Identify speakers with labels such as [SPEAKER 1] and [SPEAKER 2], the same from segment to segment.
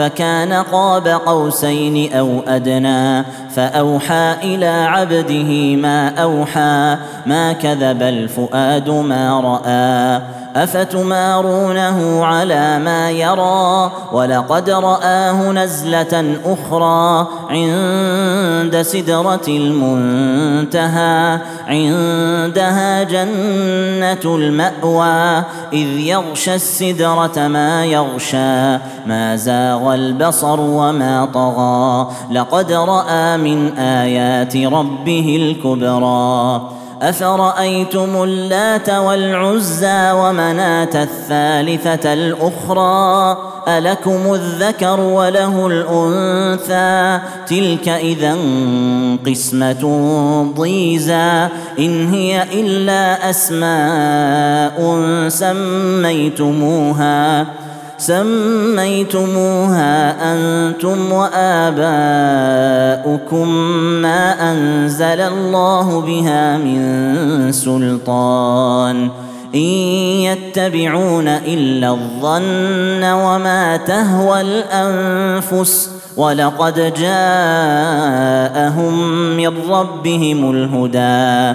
[SPEAKER 1] فكان قاب قوسين او ادنى فاوحى الى عبده ما اوحى ما كذب الفؤاد ما راى افتمارونه على ما يرى ولقد راه نزله اخرى عند سدره المنتهى عندها جنه الماوى اذ يغشى السدره ما يغشى ما زاغ البصر وما طغى لقد راى من ايات ربه الكبرى افرايتم اللات والعزى ومناه الثالثه الاخرى الكم الذكر وله الانثى تلك اذا قسمه ضيزى ان هي الا اسماء سميتموها سميتموها انتم واباؤكم ما انزل الله بها من سلطان ان يتبعون الا الظن وما تهوى الانفس ولقد جاءهم من ربهم الهدى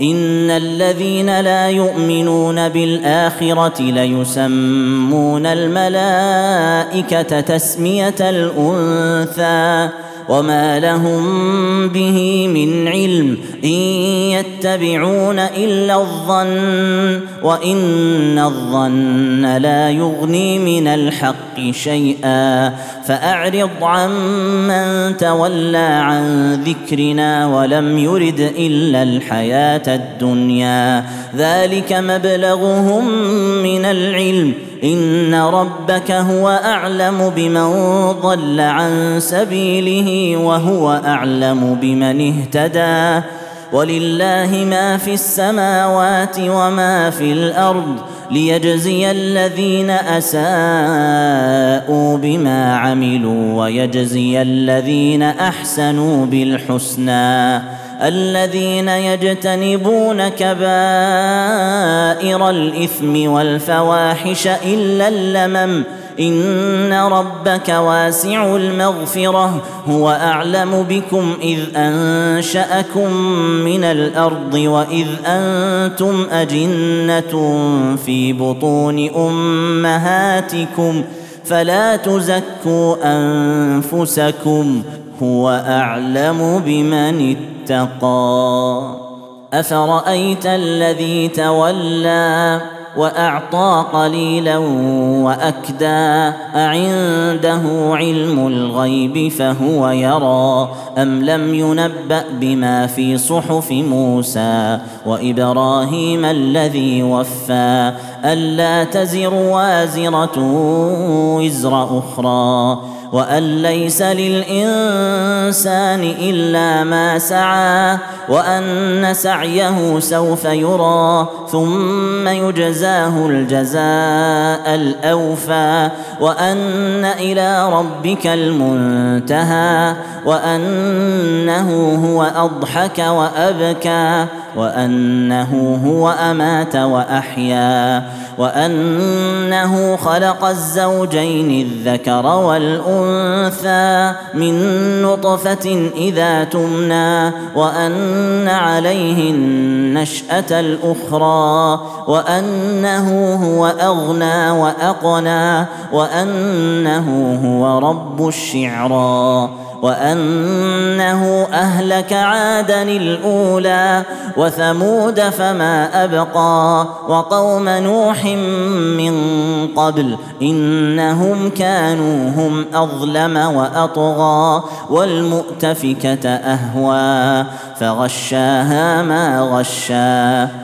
[SPEAKER 1] ان الذين لا يؤمنون بالاخره ليسمون الملائكه تسميه الانثى وما لهم به من علم ان يتبعون الا الظن وان الظن لا يغني من الحق شيئا فاعرض عمن تولى عن ذكرنا ولم يرد الا الحياه الدنيا ذلك مبلغهم من العلم ان ربك هو اعلم بمن ضل عن سبيله وهو اعلم بمن اهتدى ولله ما في السماوات وما في الارض ليجزي الذين اساءوا بما عملوا ويجزي الذين احسنوا بالحسنى الذين يجتنبون كبائر الاثم والفواحش الا اللمم ان ربك واسع المغفره هو اعلم بكم اذ انشاكم من الارض واذ انتم اجنه في بطون امهاتكم فلا تزكوا انفسكم هو اعلم بمن اتقى افرايت الذي تولى واعطى قليلا واكدى اعنده علم الغيب فهو يرى ام لم ينبا بما في صحف موسى وابراهيم الذي وفى الا تزر وازره وزر اخرى وان ليس للانسان الا ما سعى وان سعيه سوف يرى ثم يجزاه الجزاء الاوفى وان الى ربك المنتهى وانه هو اضحك وابكى وانه هو امات واحيا وانه خلق الزوجين الذكر والانثى والانثى من نطفه اذا تمنى وان عليه النشاه الاخرى وانه هو اغنى واقنى وانه هو رب الشعرى وانه اهلك عادا الاولى وثمود فما ابقى وقوم نوح من قبل انهم كانوا هم اظلم واطغى والمؤتفكه اهوى فغشاها ما غشى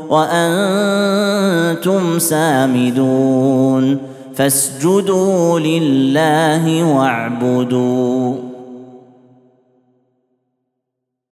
[SPEAKER 1] وانتم سامدون فاسجدوا لله واعبدوا